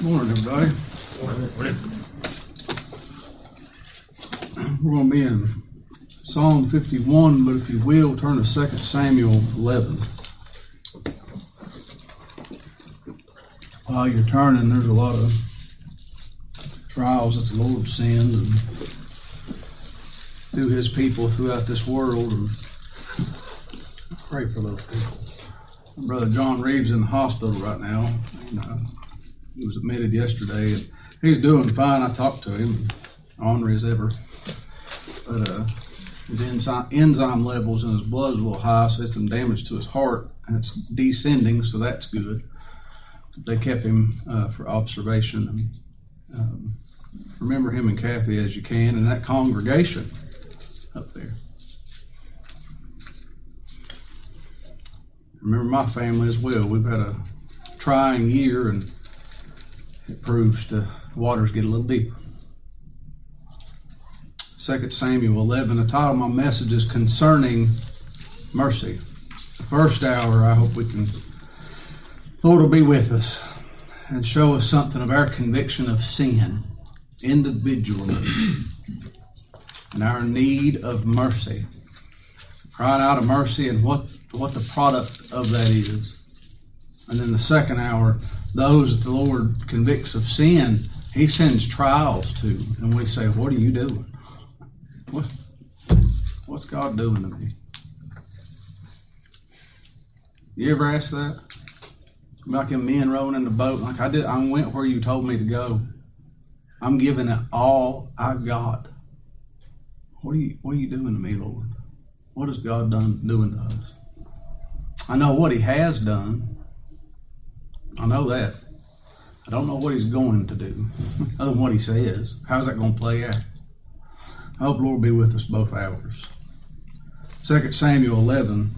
Morning, everybody. We're gonna be in Psalm fifty-one, but if you will, turn to 2 Samuel eleven. While you're turning, there's a lot of trials that the Lord sends and through his people throughout this world and pray for those people. Brother John Reeves in the hospital right now. He was admitted yesterday, and he's doing fine. I talked to him, ornery as ever, but uh, his enzyme, enzyme levels in his blood is a little high, so it's some damage to his heart, and it's descending, so that's good. They kept him uh, for observation, and um, remember him and Kathy as you can, and that congregation up there. Remember my family as well. We've had a trying year, and it proves the waters get a little deeper. 2 Samuel 11, the title of my message is Concerning Mercy. The first hour, I hope we can, Lord will be with us and show us something of our conviction of sin individually and our need of mercy. Crying out of mercy and what, what the product of that is. And then the second hour, those that the Lord convicts of sin, He sends trials to. And we say, What are you doing? What, what's God doing to me? You ever ask that? Like in men rowing in the boat, like I did, I went where you told me to go. I'm giving it all I've got. What are you What are you doing to me, Lord? What has God done doing to us? I know what He has done. I know that. I don't know what He's going to do, other than what He says. How's that going to play out? I hope Lord be with us both hours. 2 Samuel 11,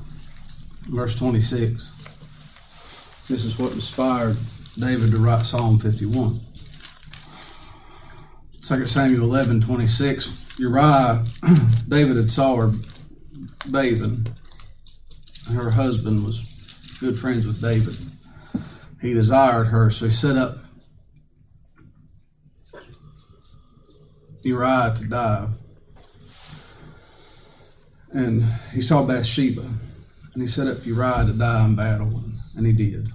verse 26. This is what inspired David to write Psalm 51. 2 Samuel 11, 26. Uriah, David had saw her bathing. Her husband was good friends with David. He desired her, so he set up Uriah to die. And he saw Bathsheba, and he set up Uriah to die in battle, and he did.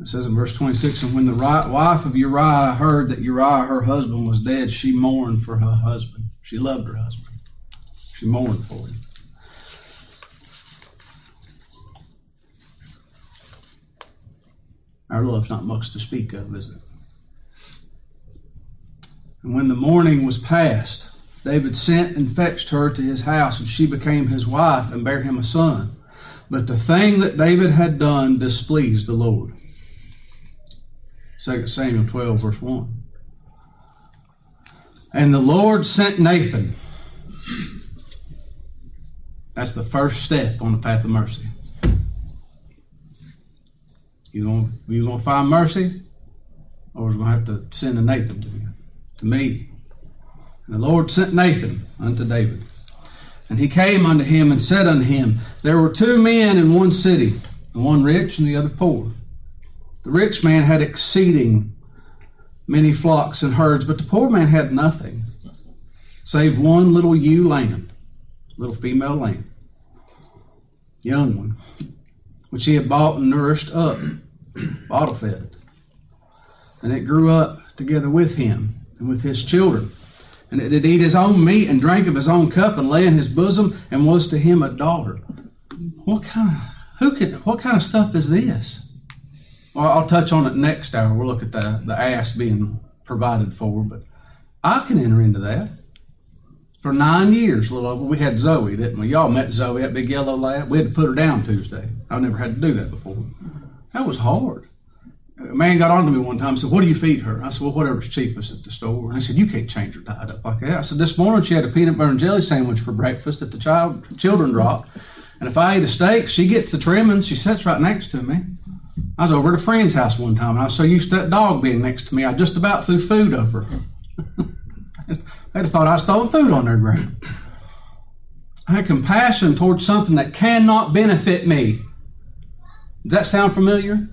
It says in verse 26 And when the wife of Uriah heard that Uriah, her husband, was dead, she mourned for her husband. She loved her husband. She mourned for him. Our love's not much to speak of, is it? And when the morning was past, David sent and fetched her to his house, and she became his wife and bare him a son. But the thing that David had done displeased the Lord. 2 Samuel 12, verse 1. And the Lord sent Nathan. That's the first step on the path of mercy. You gonna you gonna find mercy, or is gonna have to send a Nathan to you, to me. And the Lord sent Nathan unto David. And he came unto him and said unto him, There were two men in one city, the one rich and the other poor. The rich man had exceeding many flocks and herds, but the poor man had nothing save one little ewe lamb, little female lamb, young one, which he had bought and nourished up, bottle fed. And it grew up together with him and with his children. And it did eat his own meat and drank of his own cup and lay in his bosom and was to him a daughter. What kind of who could what kind of stuff is this? Well, I'll touch on it next hour. We'll look at the, the ass being provided for, but I can enter into that. For nine years, little over, we had Zoe, didn't we? Y'all met Zoe, that big yellow lab. We had to put her down Tuesday. I've never had to do that before. That was hard. A man got on to me one time and said, What do you feed her? I said, Well, whatever's cheapest at the store. And I said, You can't change her diet up like that. I said, This morning she had a peanut butter and jelly sandwich for breakfast that the child children dropped. And if I eat a steak, she gets the trimmings. She sits right next to me. I was over at a friend's house one time, and I was so used to that dog being next to me, I just about threw food over. Her. They'd have thought I was throwing food on their ground. I had compassion towards something that cannot benefit me. Does that sound familiar?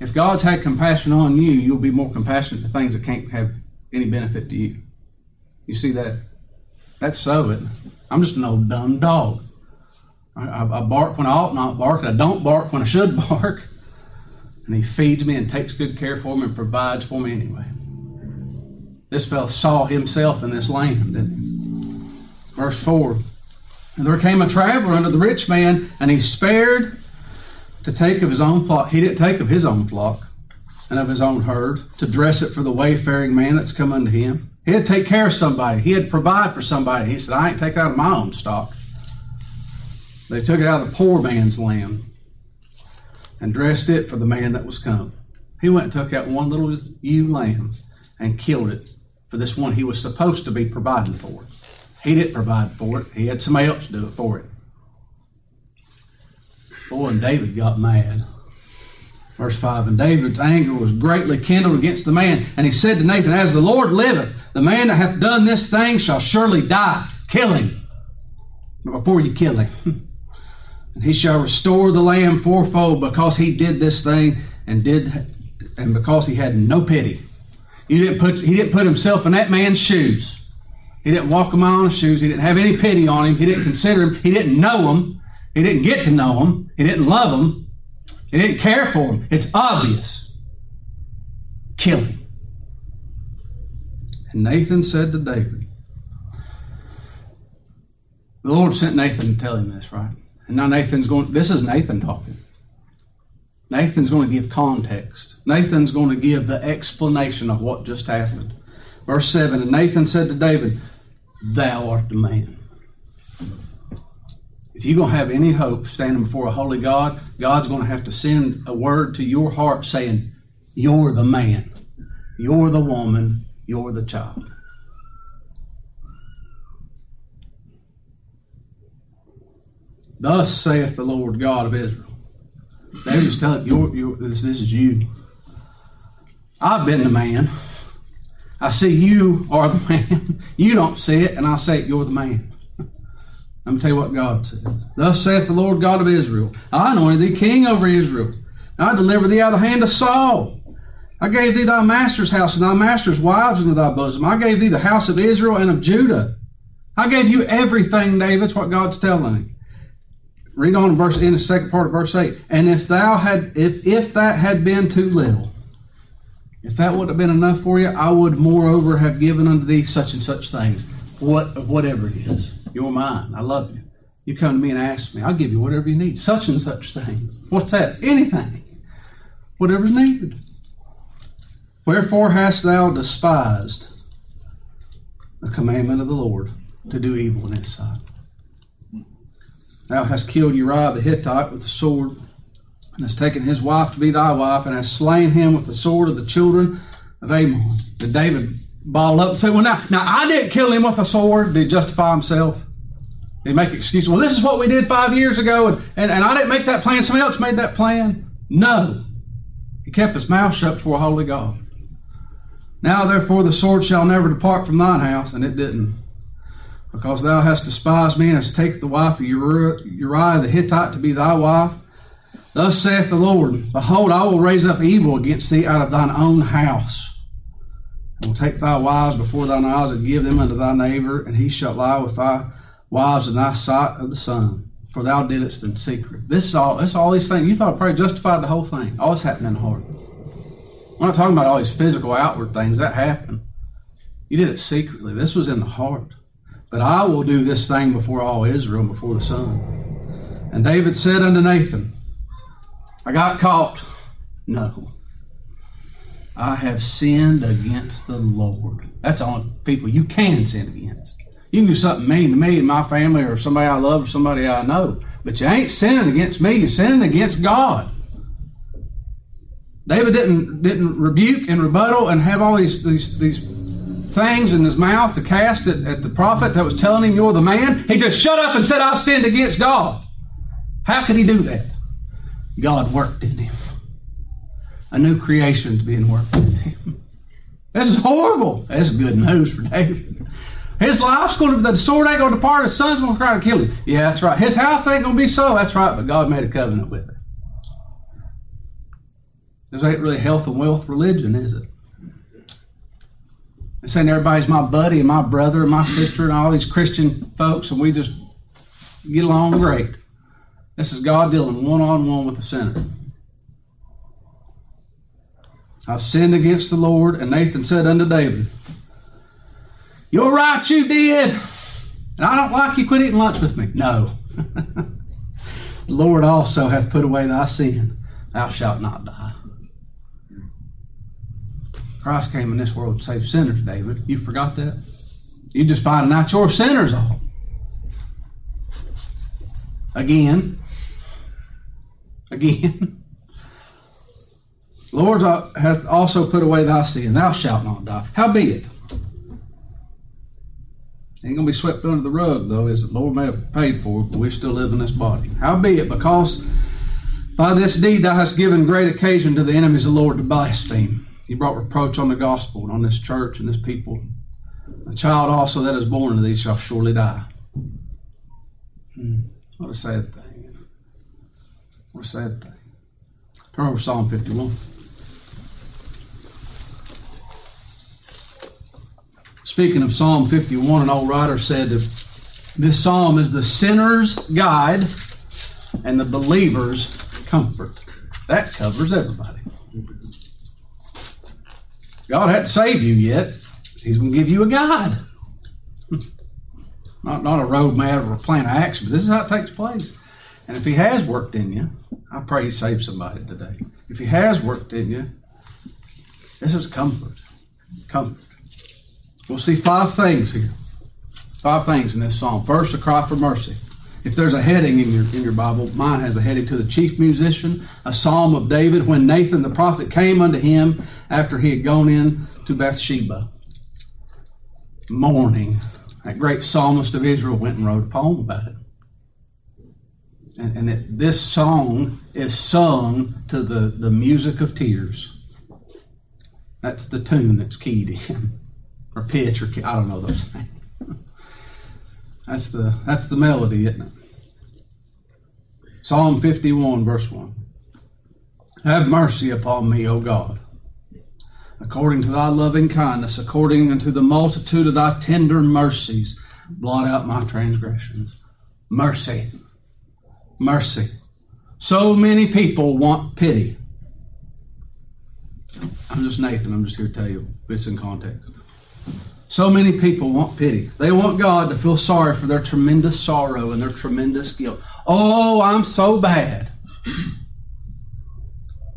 If God's had compassion on you, you'll be more compassionate to things that can't have any benefit to you. You see that? That's so. It. I'm just an old dumb dog. I, I, bark when I ought not bark, and I don't bark when I should bark. And He feeds me and takes good care for me and provides for me anyway. This fellow saw himself in this lamb, didn't he? Verse 4 And there came a traveler unto the rich man, and he spared to take of his own flock. He didn't take of his own flock and of his own herd to dress it for the wayfaring man that's come unto him. He had to take care of somebody. He had to provide for somebody. He said, I ain't take out of my own stock. They took it out of the poor man's land and dressed it for the man that was come. He went and took out one little ewe lamb and killed it for this one he was supposed to be providing for. He didn't provide for it. He had somebody else do it for it. Boy, and David got mad. Verse 5 And David's anger was greatly kindled against the man, and he said to Nathan, As the Lord liveth, the man that hath done this thing shall surely die. Kill him. Before you kill him, and he shall restore the lamb fourfold because he did this thing and did and because he had no pity. He didn't put he didn't put himself in that man's shoes. He didn't walk a mile in his shoes. He didn't have any pity on him. He didn't consider him. He didn't know him. He didn't get to know him. He didn't love him. He didn't care for him. It's obvious. Kill him. And Nathan said to David, the Lord sent Nathan to tell him this, right? And now Nathan's going, this is Nathan talking. Nathan's going to give context. Nathan's going to give the explanation of what just happened. Verse 7 And Nathan said to David, Thou art the man. If you're going to have any hope standing before a holy God, God's going to have to send a word to your heart saying, You're the man. You're the woman. You're the child. Thus saith the Lord God of Israel. David's telling you, you're, this, this is you. I've been the man. I see you are the man. You don't see it, and I say it, you're the man. Let me tell you what God said. Thus saith the Lord God of Israel I anointed thee king over Israel. I delivered thee out of the hand of Saul. I gave thee thy master's house and thy master's wives into thy bosom. I gave thee the house of Israel and of Judah. I gave you everything, David. That's what God's telling him. Read on in verse in the second part of verse 8. And if thou had if if that had been too little, if that would have been enough for you, I would moreover have given unto thee such and such things. What whatever it is. You're mine. I love you. You come to me and ask me, I'll give you whatever you need. Such and such things. What's that? Anything. Whatever's needed. Wherefore hast thou despised the commandment of the Lord to do evil in his sight? Thou hast killed Uriah the Hittite with the sword, and hast taken his wife to be thy wife, and hast slain him with the sword of the children of Ammon. Did David ball up and say, Well, now, now I didn't kill him with a sword? Did justify himself? Did he make excuses? Well, this is what we did five years ago, and, and, and I didn't make that plan. Somebody else made that plan. No. He kept his mouth shut before holy God. Now, therefore, the sword shall never depart from thine house, and it didn't. Because thou hast despised me, and hast taken the wife of Uriah the Hittite to be thy wife. Thus saith the Lord Behold, I will raise up evil against thee out of thine own house and will take thy wives before thine eyes and give them unto thy neighbor, and he shall lie with thy wives in thy sight of the sun. For thou didst in secret. This is all. This all these things. You thought probably justified the whole thing. All this happened in the heart. We're not talking about all these physical outward things that happened. You did it secretly. This was in the heart. But I will do this thing before all Israel, before the sun. And David said unto Nathan, I got caught. No. I have sinned against the Lord. That's all people you can sin against. You can do something mean to me and my family or somebody I love or somebody I know, but you ain't sinning against me, you're sinning against God. David didn't didn't rebuke and rebuttal and have all these these these things in his mouth to cast at, at the prophet that was telling him you're the man. He just shut up and said, I've sinned against God. How could he do that? God worked in him a new creation to worked in him. This is horrible. That's good news for David. His life's going to, the sword ain't going to depart, his son's going to cry to kill him. Yeah, that's right. His house ain't going to be so. That's right, but God made a covenant with him. This ain't really health and wealth religion, is it? It's saying everybody's my buddy and my brother and my sister and all these Christian folks, and we just get along great. This is God dealing one on one with the sinner. I've sinned against the Lord, and Nathan said unto David, You're right, you did. And I don't like you quit eating lunch with me. No. the Lord also hath put away thy sin. Thou shalt not die. Christ came in this world to save sinners, David. You forgot that? You just finding out your sinners all. Again. Again. Lord hath also put away thy sin. Thou shalt not die. Howbeit, ain't gonna be swept under the rug though, is the Lord may have paid for it, but we still live in this body. How be it? because by this deed thou hast given great occasion to the enemies of the Lord to blaspheme. He brought reproach on the gospel and on this church and this people. The child also that is born to thee shall surely die. Hmm. What a sad thing. What a sad thing. Turn over Psalm 51. Speaking of Psalm 51, an old writer said that this psalm is the sinner's guide and the believer's comfort. That covers everybody. God hadn't saved you yet. He's going to give you a guide. Not, not a roadmap or a plan of action, but this is how it takes place. And if He has worked in you, I pray He saves somebody today. If He has worked in you, this is comfort. Comfort. We'll see five things here. Five things in this psalm. First, a cry for mercy. If there's a heading in your in your Bible, mine has a heading to the chief musician, a psalm of David when Nathan the prophet came unto him after he had gone in to Bathsheba. Mourning. That great psalmist of Israel went and wrote a poem about it. And, and it, this song is sung to the, the music of tears. That's the tune that's keyed in, or pitch, or I don't know those things. That's the that's the melody, isn't it? Psalm 51, verse 1. Have mercy upon me, O God, according to thy loving kindness, according unto the multitude of thy tender mercies, blot out my transgressions. Mercy. Mercy. So many people want pity. I'm just Nathan, I'm just here to tell you, it's in context. So many people want pity. They want God to feel sorry for their tremendous sorrow and their tremendous guilt. Oh, I'm so bad.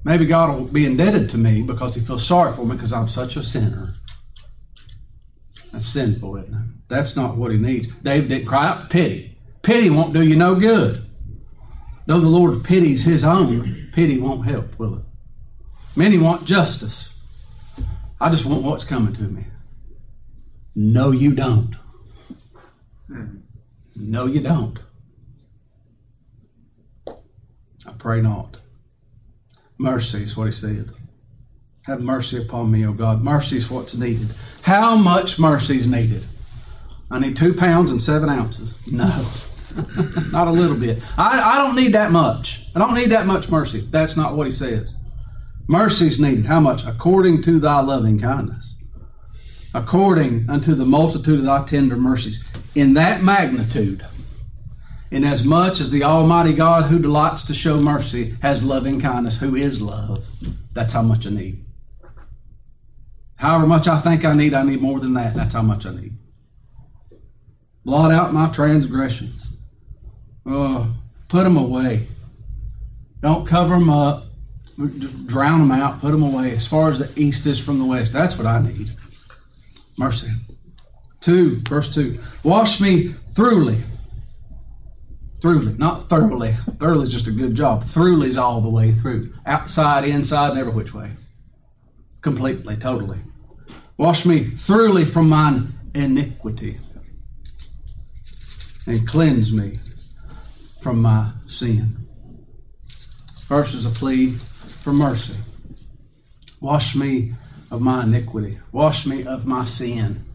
Maybe God will be indebted to me because He feels sorry for me because I'm such a sinner. That's sinful, isn't it? That's not what He needs. David didn't cry out for pity. Pity won't do you no good. Though the Lord pities His own, pity won't help, will it? Many want justice. I just want what's coming to me. No, you don't. Hmm. No, you don't. I pray not. Mercy is what he said. Have mercy upon me, O God. Mercy is what's needed. How much mercy is needed? I need two pounds and seven ounces. No, not a little bit. I, I don't need that much. I don't need that much mercy. That's not what he says. Mercy is needed. How much? According to thy loving kindness according unto the multitude of thy tender mercies. In that magnitude, in as much as the Almighty God who delights to show mercy has loving kindness, who is love, that's how much I need. However much I think I need, I need more than that. That's how much I need. Blot out my transgressions. Oh, put them away. Don't cover them up. Drown them out. Put them away as far as the east is from the west. That's what I need. Mercy. 2, verse 2. Wash me thoroughly. Thoroughly, not thoroughly. Thoroughly is just a good job. Thoroughly is all the way through. Outside, inside, and every which way. Completely, totally. Wash me thoroughly from mine iniquity. And cleanse me from my sin. First is a plea for mercy. Wash me of my iniquity. Wash me of my sin.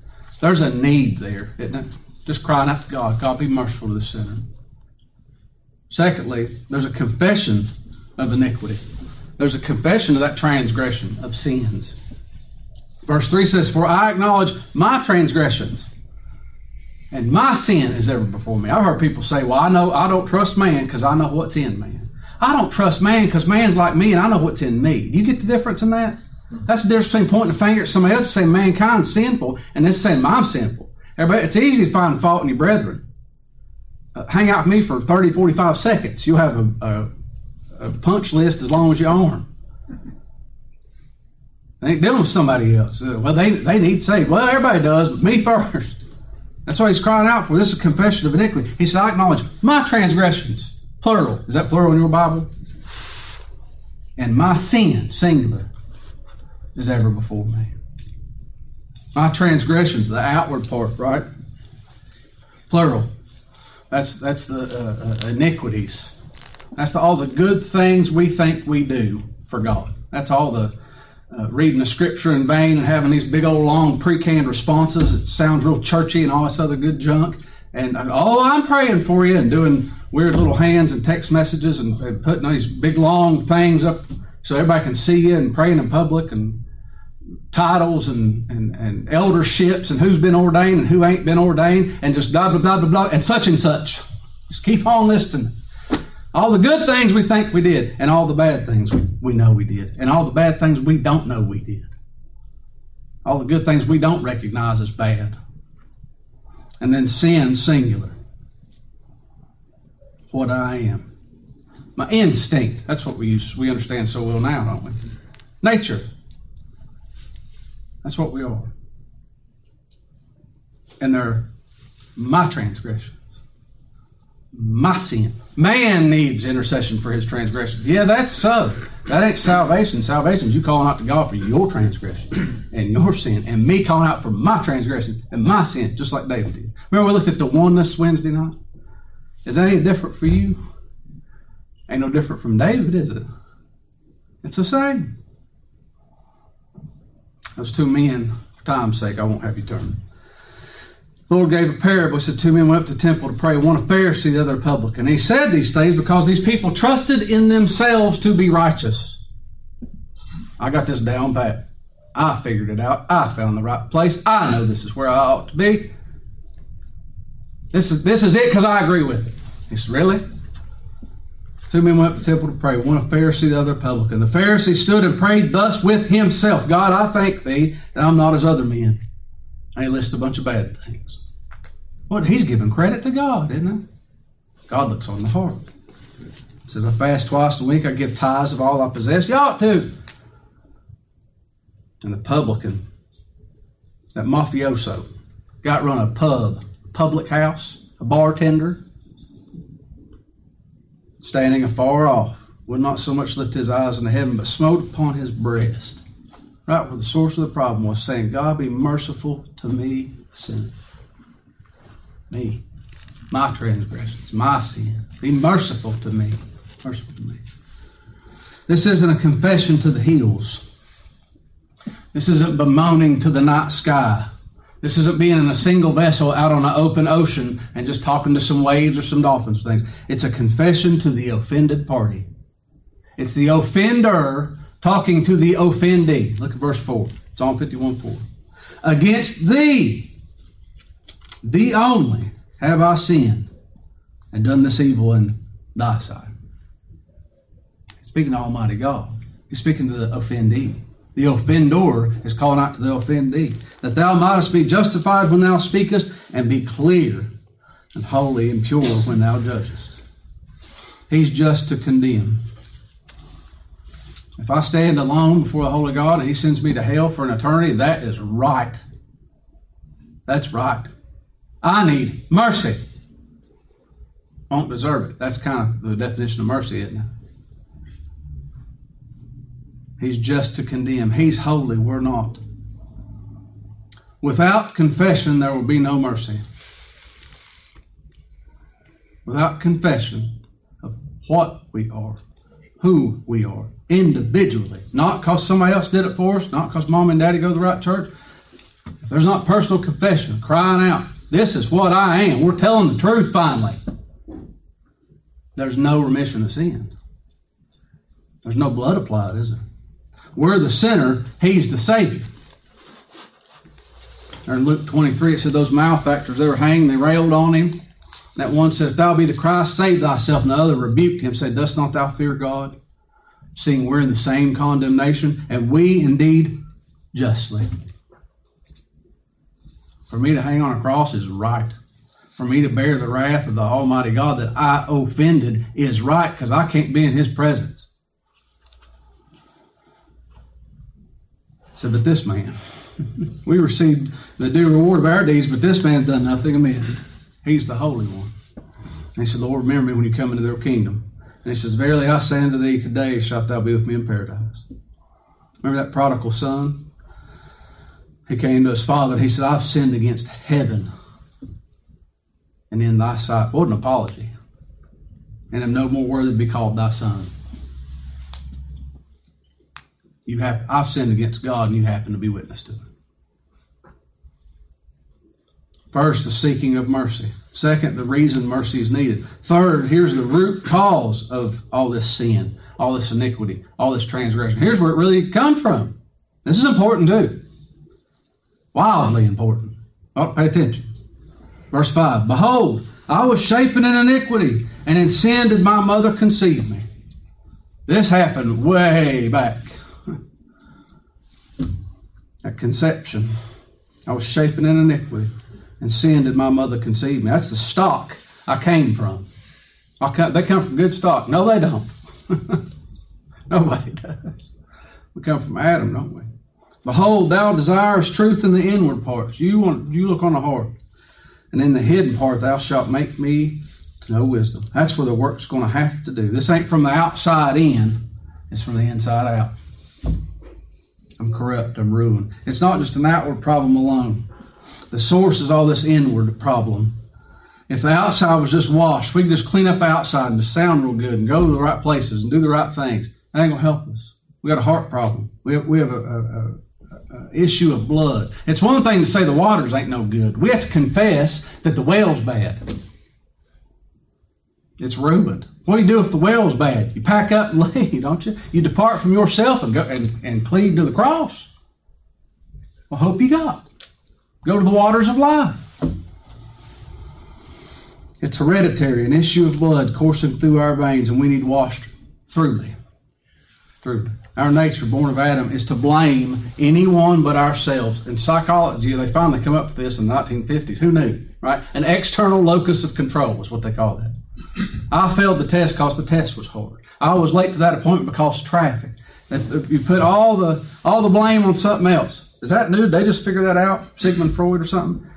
There's a need there, isn't it? Just crying out to God, God be merciful to the sinner. Secondly, there's a confession of iniquity. there's a confession of that transgression of sins. Verse 3 says, For I acknowledge my transgressions, and my sin is ever before me. I've heard people say, Well, I know I don't trust man because I know what's in man. I don't trust man because man's like me and I know what's in me. Do you get the difference in that? That's the difference between pointing the finger at somebody else and saying mankind's sinful and this saying I'm sinful. Everybody, it's easy to find fault in your brethren. Uh, hang out with me for 30, 45 seconds. You'll have a, a, a punch list as long as your arm. They ain't dealing with somebody else. Uh, well, they, they need saved. Well, everybody does, but me first. That's what he's crying out for. This is confession of iniquity. He said, I acknowledge my transgressions. Plural. Is that plural in your Bible? And my sin, singular, is ever before me. My transgressions, the outward part, right? Plural. That's that's the uh, uh, iniquities. That's the, all the good things we think we do for God. That's all the uh, reading the scripture in vain and having these big old long pre-canned responses. It sounds real churchy and all this other good junk. And oh, I'm praying for you and doing weird little hands and text messages and, and putting these big long things up so everybody can see you and praying in public and titles and, and, and elderships and who's been ordained and who ain't been ordained and just blah, blah, blah, blah, blah, and such and such. Just keep on listing. All the good things we think we did and all the bad things we, we know we did and all the bad things we don't know we did. All the good things we don't recognize as bad. And then sin, singular. What I am. My instinct. That's what we use, we understand so well now, don't we? Nature. That's what we are. And they're my transgressions, my sin. Man needs intercession for his transgressions. Yeah, that's so. That ain't salvation. Salvation is you calling out to God for your transgression and your sin, and me calling out for my transgression and my sin, just like David did. Remember, we looked at the oneness Wednesday night? Is that any different for you? Ain't no different from David, is it? It's the same. Those two men, for time's sake, I won't have you turn. The Lord gave a parable. He said, Two men went up to the temple to pray, one a Pharisee, the other a publican. He said these things because these people trusted in themselves to be righteous. I got this down pat. I figured it out. I found the right place. I know this is where I ought to be. This is this is it because I agree with it. He said, Really? Two men went up to the temple to pray, one a Pharisee, the other a publican. The Pharisee stood and prayed thus with himself God, I thank thee that I'm not as other men. And he lists a bunch of bad things. What? He's giving credit to God, isn't he? God looks on the heart. He says, I fast twice a week, I give tithes of all I possess. You ought to. And the publican, that mafioso, got run a pub, a public house, a bartender, standing afar off, would not so much lift his eyes into heaven, but smote upon his breast, right where the source of the problem was, saying, God be merciful to me, a sinner. Me, my transgressions, my sin. Be merciful to me. Merciful to me. This isn't a confession to the hills. This isn't bemoaning to the night sky. This isn't being in a single vessel out on an open ocean and just talking to some waves or some dolphins or things. It's a confession to the offended party. It's the offender talking to the offendee. Look at verse 4. Psalm 51 4. Against thee, thee only, have I sinned and done this evil in thy sight. Speaking to Almighty God. He's speaking to the offendee. The offender is calling out to the offendee, that thou mightest be justified when thou speakest, and be clear and holy and pure when thou judgest. He's just to condemn. If I stand alone before the holy God and He sends me to hell for an eternity, that is right. That's right. I need mercy. Won't deserve it. That's kind of the definition of mercy, isn't it? He's just to condemn. He's holy, we're not. Without confession, there will be no mercy. Without confession of what we are, who we are, individually, not because somebody else did it for us, not because mom and daddy go to the right church. If there's not personal confession, crying out, this is what I am, we're telling the truth finally, there's no remission of sins. There's no blood applied, is there? We're the sinner, he's the Savior. Or in Luke 23, it said those malefactors, they were hanged, they railed on him. That one said, If thou be the Christ, save thyself. And the other rebuked him, said, Dost not thou fear God? Seeing we're in the same condemnation, and we indeed justly. For me to hang on a cross is right. For me to bear the wrath of the Almighty God that I offended is right because I can't be in His presence. So, but this man, we received the due reward of our deeds, but this man done nothing amiss. He's the Holy One. And he said, Lord, remember me when you come into their kingdom. And he says, Verily I say unto thee, today shalt thou be with me in paradise. Remember that prodigal son? He came to his father and he said, I've sinned against heaven and in thy sight. What an apology. And am no more worthy to be called thy son. You have I've sinned against God and you happen to be witness to it. First, the seeking of mercy. Second, the reason mercy is needed. Third, here's the root cause of all this sin, all this iniquity, all this transgression. Here's where it really comes from. This is important too. Wildly important. Oh, pay attention. Verse 5 Behold, I was shapen in iniquity, and in sin did my mother conceive me. This happened way back. At conception, I was shapen in iniquity, and sin did my mother conceive me. That's the stock I came from. I come, they come from good stock. No, they don't. Nobody does. We come from Adam, don't we? Behold, thou desirest truth in the inward parts. You want you look on the heart. And in the hidden part thou shalt make me to know wisdom. That's where the work's going to have to do. This ain't from the outside in, it's from the inside out. I'm corrupt, I'm ruined. It's not just an outward problem alone. The source is all this inward problem. If the outside was just washed, we could just clean up outside and just sound real good and go to the right places and do the right things. That ain't to help us. We got a heart problem. We have, we have a, a, a uh, issue of blood. It's one thing to say the waters ain't no good. We have to confess that the well's bad. It's ruined. What do you do if the well's bad? You pack up and leave, don't you? You depart from yourself and go and, and cleave to the cross. Well, hope you got. Go to the waters of life. It's hereditary, an issue of blood coursing through our veins, and we need washed thoroughly. Through our nature, born of Adam, is to blame anyone but ourselves. In psychology, they finally come up with this in the 1950s. Who knew, right? An external locus of control is what they call that. I failed the test because the test was hard. I was late to that appointment because of traffic. You put all the all the blame on something else. Is that new? They just figured that out? Sigmund Freud or something?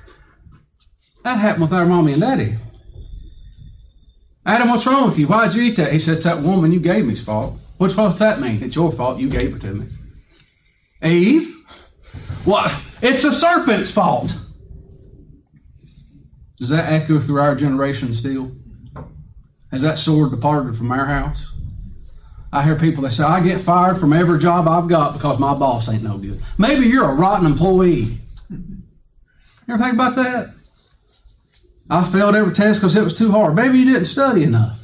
That happened with our mommy and daddy. Adam, what's wrong with you? Why'd you eat that? He said, It's that woman you gave me's fault. What's, what's that mean? It's your fault. You gave it to me. Eve? What? It's the serpent's fault. Does that echo through our generation still? Has that sword departed from our house? I hear people that say, I get fired from every job I've got because my boss ain't no good. Maybe you're a rotten employee. You ever think about that? I failed every test because it was too hard. Maybe you didn't study enough.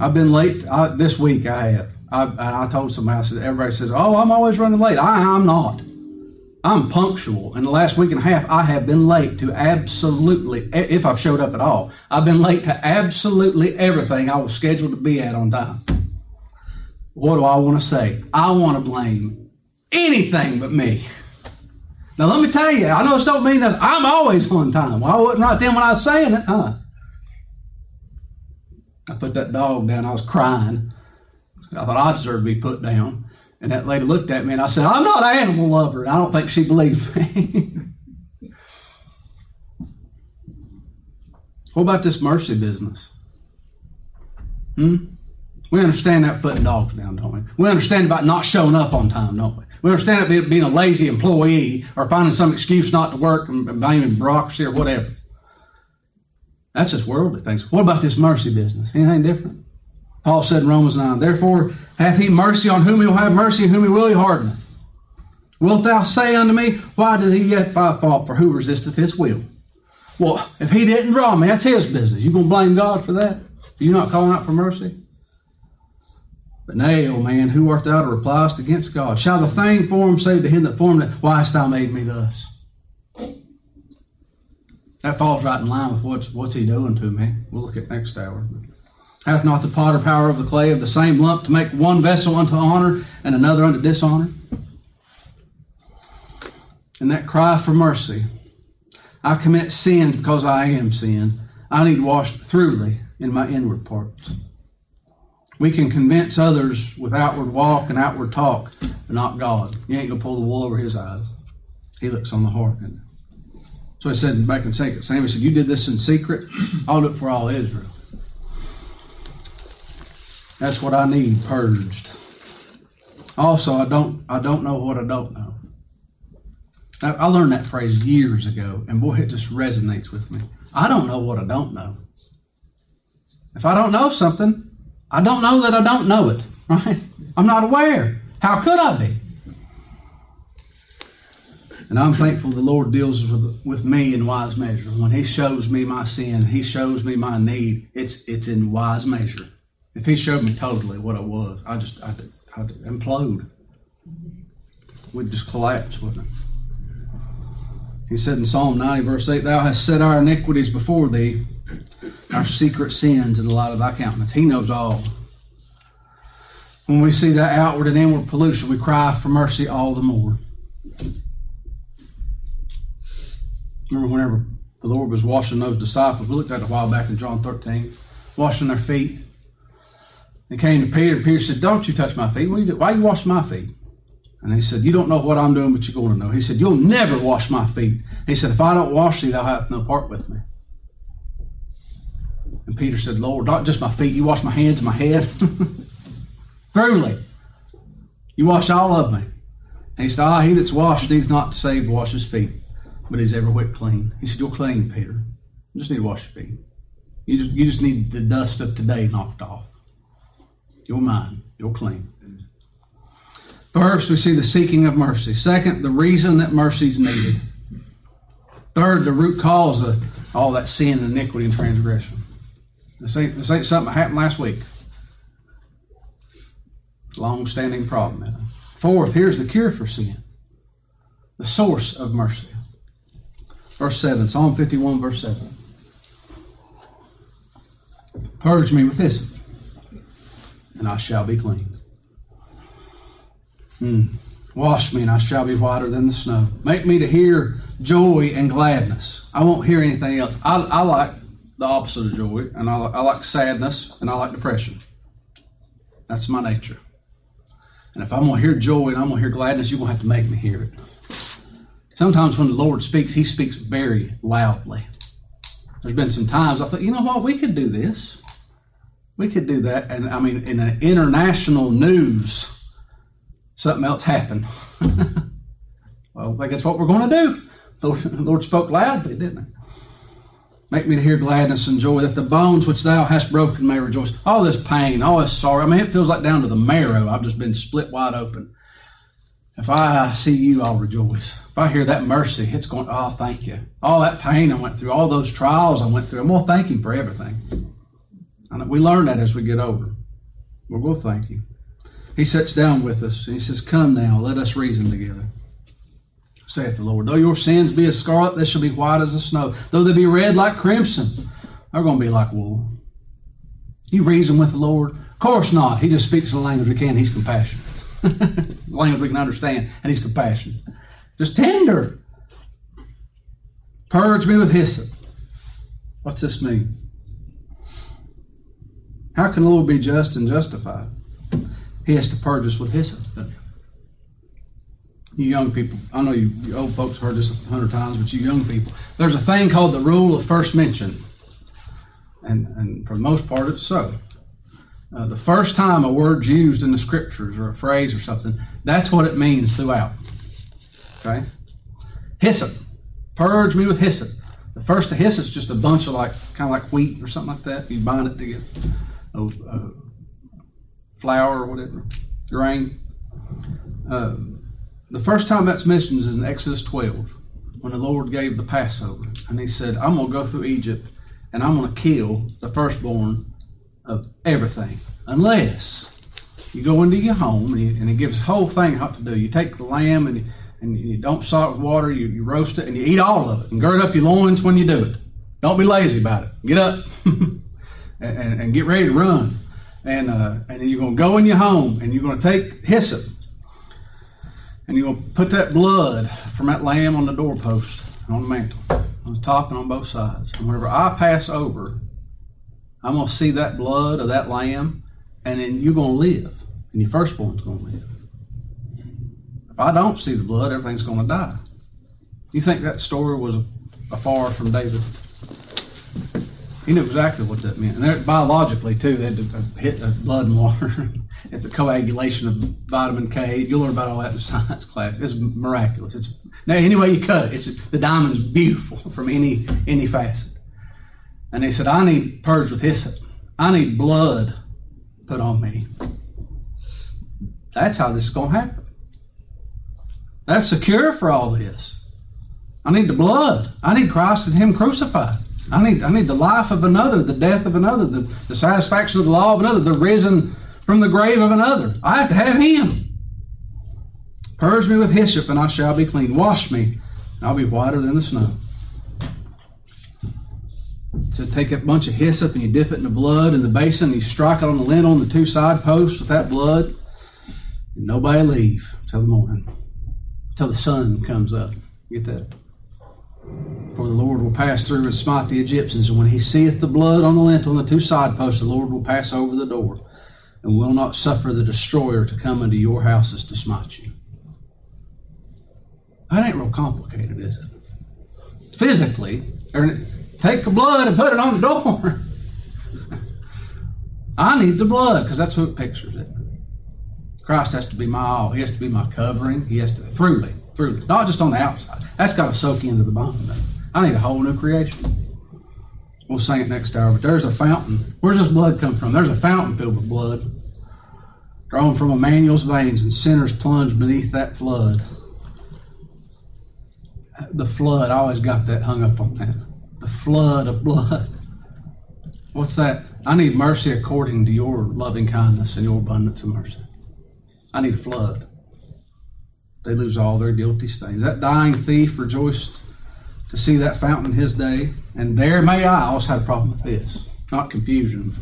I've been late I, this week. I have. I, I told somebody. I said everybody says, "Oh, I'm always running late." I, I'm not. I'm punctual. In the last week and a half, I have been late to absolutely, if I've showed up at all, I've been late to absolutely everything I was scheduled to be at on time. What do I want to say? I want to blame anything but me. Now, let me tell you, I know this don't mean nothing. I'm always on time. Well, I wasn't right then when I was saying it, huh? I put that dog down. I was crying. I thought I deserved to be put down. And that lady looked at me and I said, I'm not an animal lover. I don't think she believed me. what about this mercy business? Hmm? We understand that putting dogs down, don't we? We understand about not showing up on time, don't we? We understand about being a lazy employee or finding some excuse not to work and blaming bureaucracy or whatever. That's just worldly things. What about this mercy business? Anything different? Paul said in Romans 9, Therefore hath he mercy on whom he will have mercy, and whom he will he. Wilt thou say unto me, Why did he yet find fault? For who resisteth his will? Well, if he didn't draw me, that's his business. You gonna blame God for that? Are you not calling out for mercy? But nay, O man, who art thou to reply against God? Shall the thing formed say to him that formed it, Why hast thou made me thus? That falls right in line with what's, what's he doing to me. We'll look at next hour. Hath not the potter power of the clay of the same lump to make one vessel unto honor and another unto dishonor? And that cry for mercy. I commit sin because I am sin. I need washed thoroughly in my inward parts. We can convince others with outward walk and outward talk, but not God. You ain't gonna pull the wool over his eyes. He looks on the heart. So he said back in second Samuel, said, You did this in secret, I'll look for all Israel. That's what I need purged. Also, I don't I don't know what I don't know. I, I learned that phrase years ago, and boy, it just resonates with me. I don't know what I don't know. If I don't know something, I don't know that I don't know it, right? I'm not aware. How could I be? And I'm thankful the Lord deals with, with me in wise measure. When He shows me my sin, He shows me my need, it's, it's in wise measure. If He showed me totally what I was, I just, I'd, I'd implode. We'd just collapse, wouldn't it? He said in Psalm 90, verse 8, Thou hast set our iniquities before thee, our secret sins in the light of thy countenance. He knows all. When we see that outward and inward pollution, we cry for mercy all the more. Remember whenever the Lord was washing those disciples, we looked at it a while back in John 13, washing their feet. He came to Peter, Peter said, Don't you touch my feet. Why you, Why you wash my feet? And he said, You don't know what I'm doing, but you're going to know. He said, You'll never wash my feet. He said, If I don't wash thee, thou hast no part with me. And Peter said, Lord, not just my feet, you wash my hands and my head. Thoroughly. You wash all of me. And he said, Ah, he that's washed needs not to save wash his feet, but he's ever whit clean. He said, You're clean, Peter. You just need to wash your feet. You just, you just need the dust of today knocked off. You're mine. You're clean. First, we see the seeking of mercy. Second, the reason that mercy is needed. Third, the root cause of all that sin, iniquity, and transgression. This ain't, this ain't something that happened last week. Long standing problem. Fourth, here's the cure for sin the source of mercy. Verse 7, Psalm 51, verse 7. Purge me with hyssop, and I shall be clean. Hmm. Wash me, and I shall be whiter than the snow. Make me to hear joy and gladness. I won't hear anything else. I, I like the opposite of joy, and I, I like sadness, and I like depression. That's my nature. And if I'm going to hear joy and I'm going to hear gladness, you're going to have to make me hear it. Sometimes when the Lord speaks, He speaks very loudly. There's been some times I thought, you know what, we could do this. We could do that. And I mean, in an international news, something else happened. well, I think that's what we're going to do. Lord, Lord spoke loudly, didn't He? Make me to hear gladness and joy, that the bones which thou hast broken may rejoice. All this pain, all this sorrow. I mean, it feels like down to the marrow. I've just been split wide open. If I see you, I'll rejoice. If I hear that mercy, it's going, oh, thank you. All that pain I went through, all those trials I went through, I'm going to thank Him for everything. And we learn that as we get over. we'll thank you. He sits down with us and He says, Come now, let us reason together saith the Lord. Though your sins be as scarlet, they shall be white as the snow. Though they be red like crimson, they're going to be like wool. You reason with the Lord? Of course not. He just speaks the language we can. He's compassionate. language we can understand, and He's compassionate. Just tender. Purge me with hyssop. What's this mean? How can the Lord be just and justified? He has to purge us with hyssop you young people, I know you, you old folks heard this a hundred times, but you young people, there's a thing called the rule of first mention. And, and for the most part, it's so. Uh, the first time a word's used in the scriptures or a phrase or something, that's what it means throughout. Okay? Hyssop. Purge me with hyssop. The first of hyssop's just a bunch of like, kind of like wheat or something like that. You bind it together. A, a flour or whatever, grain. Uh, the first time that's mentioned is in Exodus 12, when the Lord gave the Passover. And he said, I'm going to go through Egypt and I'm going to kill the firstborn of everything, unless You go into your home, and, you, and He gives the whole thing what to do. You take the lamb, and you, and you don't salt with water. You, you roast it, and you eat all of it, and gird up your loins when you do it. Don't be lazy about it. Get up and, and, get ready to run. And uh, and then you're going to go in your home, and you're going to take hyssop, and you're going to put that blood from that lamb on the doorpost on the mantle, on the top and on both sides. And whenever I pass over, I'm going to see that blood of that lamb, and then you're going to live, and your firstborn's going to live. If I don't see the blood, everything's going to die. You think that story was afar from David? He knew exactly what that meant. And biologically, too, they had to uh, hit the blood and water. it's a coagulation of vitamin K. You'll learn about all that in science class. It's miraculous. It's now any way you cut it, it's the diamond's beautiful from any any facet. And they said, I need purged with hyssop. I need blood put on me. That's how this is to happen. That's the cure for all this. I need the blood. I need Christ and Him crucified. I need, I need the life of another, the death of another, the, the satisfaction of the law of another, the risen from the grave of another. I have to have him. Purge me with hyssop, and I shall be clean. Wash me, and I'll be whiter than the snow. To take a bunch of hyssop and you dip it in the blood in the basin, and you strike it on the lintel on the two side posts with that blood. And nobody leave till the morning, till the sun comes up. Get that? For the Lord will pass through and smite the Egyptians, and when he seeth the blood on the lintel and the two side posts, the Lord will pass over the door, and will not suffer the destroyer to come into your houses to smite you. That ain't real complicated, is it? Physically, er, take the blood and put it on the door. I need the blood because that's what it pictures it. Christ has to be my all. He has to be my covering. He has to through me, through not just on the outside. That's got to soak into the bone. I need a whole new creation. We'll sing it next hour. But there's a fountain. Where's this blood come from? There's a fountain filled with blood, drawn from Emmanuel's veins, and sinners plunge beneath that flood. The flood. I always got that hung up on that. The flood of blood. What's that? I need mercy according to your loving kindness and your abundance of mercy. I need a flood. They lose all their guilty stains. That dying thief rejoiced to see that fountain in his day, and there may I also have a problem with this. Not confusion.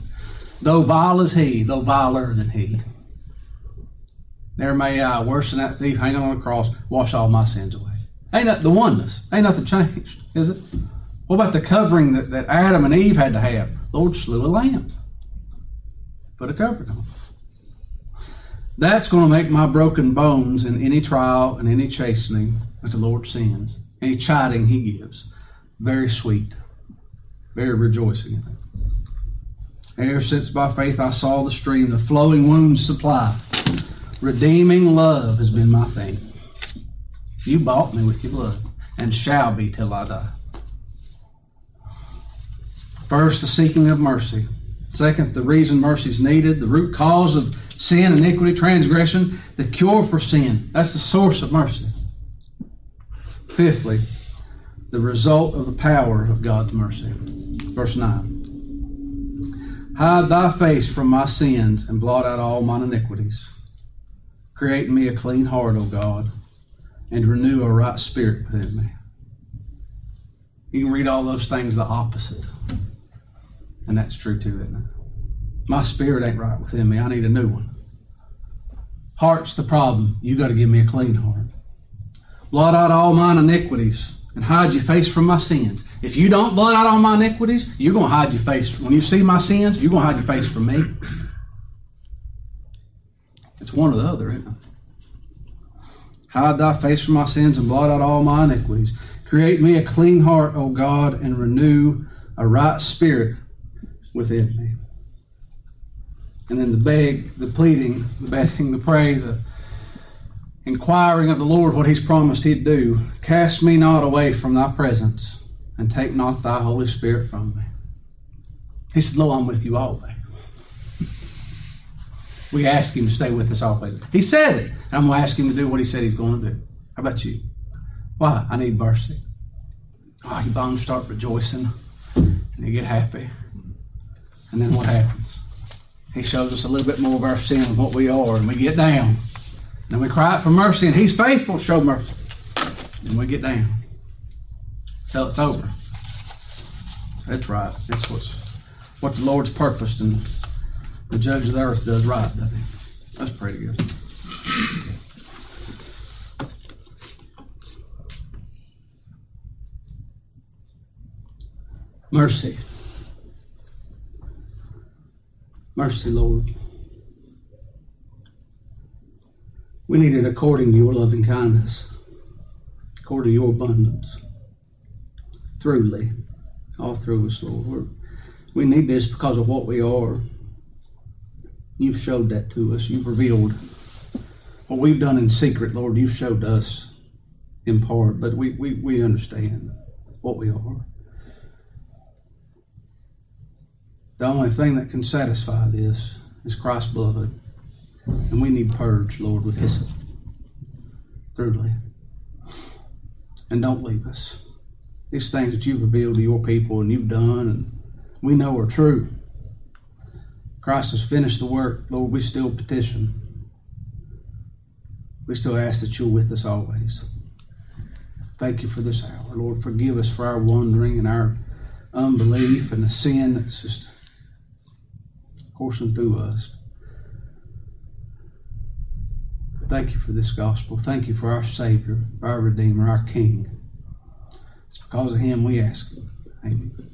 Though vile as he, though viler than he. There may I, worse than that thief hanging on the cross, wash all my sins away. Ain't that the oneness? Ain't nothing changed, is it? What about the covering that, that Adam and Eve had to have? Lord slew a lamb. Put a covering on. That's going to make my broken bones in any trial and any chastening that the Lord sends, any chiding He gives, very sweet, very rejoicing in it. Ever since by faith I saw the stream, the flowing wounds supply, redeeming love has been my thing. You bought me with your blood, and shall be till I die. First, the seeking of mercy. Second, the reason mercy is needed, the root cause of sin, iniquity, transgression, the cure for sin. That's the source of mercy. Fifthly, the result of the power of God's mercy. Verse 9. Hide thy face from my sins and blot out all mine iniquities. Create in me a clean heart, O God, and renew a right spirit within me. You can read all those things the opposite. And that's true too, isn't it? My spirit ain't right within me. I need a new one. Heart's the problem. You got to give me a clean heart. Blot out all mine iniquities and hide your face from my sins. If you don't blot out all my iniquities, you're going to hide your face. When you see my sins, you're going to hide your face from me. It's one or the other, isn't it? Hide thy face from my sins and blot out all my iniquities. Create me a clean heart, O God, and renew a right spirit within me. And then the beg, the pleading, the begging, the pray, the inquiring of the Lord what He's promised He'd do. Cast me not away from Thy presence, and take not Thy Holy Spirit from me. He said, Lo, I'm with you always. We ask Him to stay with us always. He said it, and I'm going to ask Him to do what He said He's going to do. How about you? Why? I need mercy. Oh, your bones start rejoicing, and you get happy. And then what happens? He shows us a little bit more of our sin and what we are, and we get down. Then we cry out for mercy, and He's faithful to show mercy. And we get down. Till it's over. That's right. That's what's what the Lord's purposed, and the judge of the earth does right, doesn't he? That's pretty good. Mercy. Mercy, Lord. We need it according to your loving kindness, according to your abundance, throughly, all through us, Lord. We're, we need this because of what we are. You've showed that to us. You've revealed what we've done in secret, Lord. You've showed us in part, but we, we, we understand what we are. The only thing that can satisfy this is Christ's blood. And we need purge, Lord, with hyssop. Thirdly. And don't leave us. These things that you've revealed to your people and you've done and we know are true. Christ has finished the work, Lord. We still petition. We still ask that you're with us always. Thank you for this hour. Lord, forgive us for our wandering and our unbelief and the sin that's just coursing through us. Thank you for this gospel. Thank you for our Savior, our Redeemer, our King. It's because of Him we ask. Amen.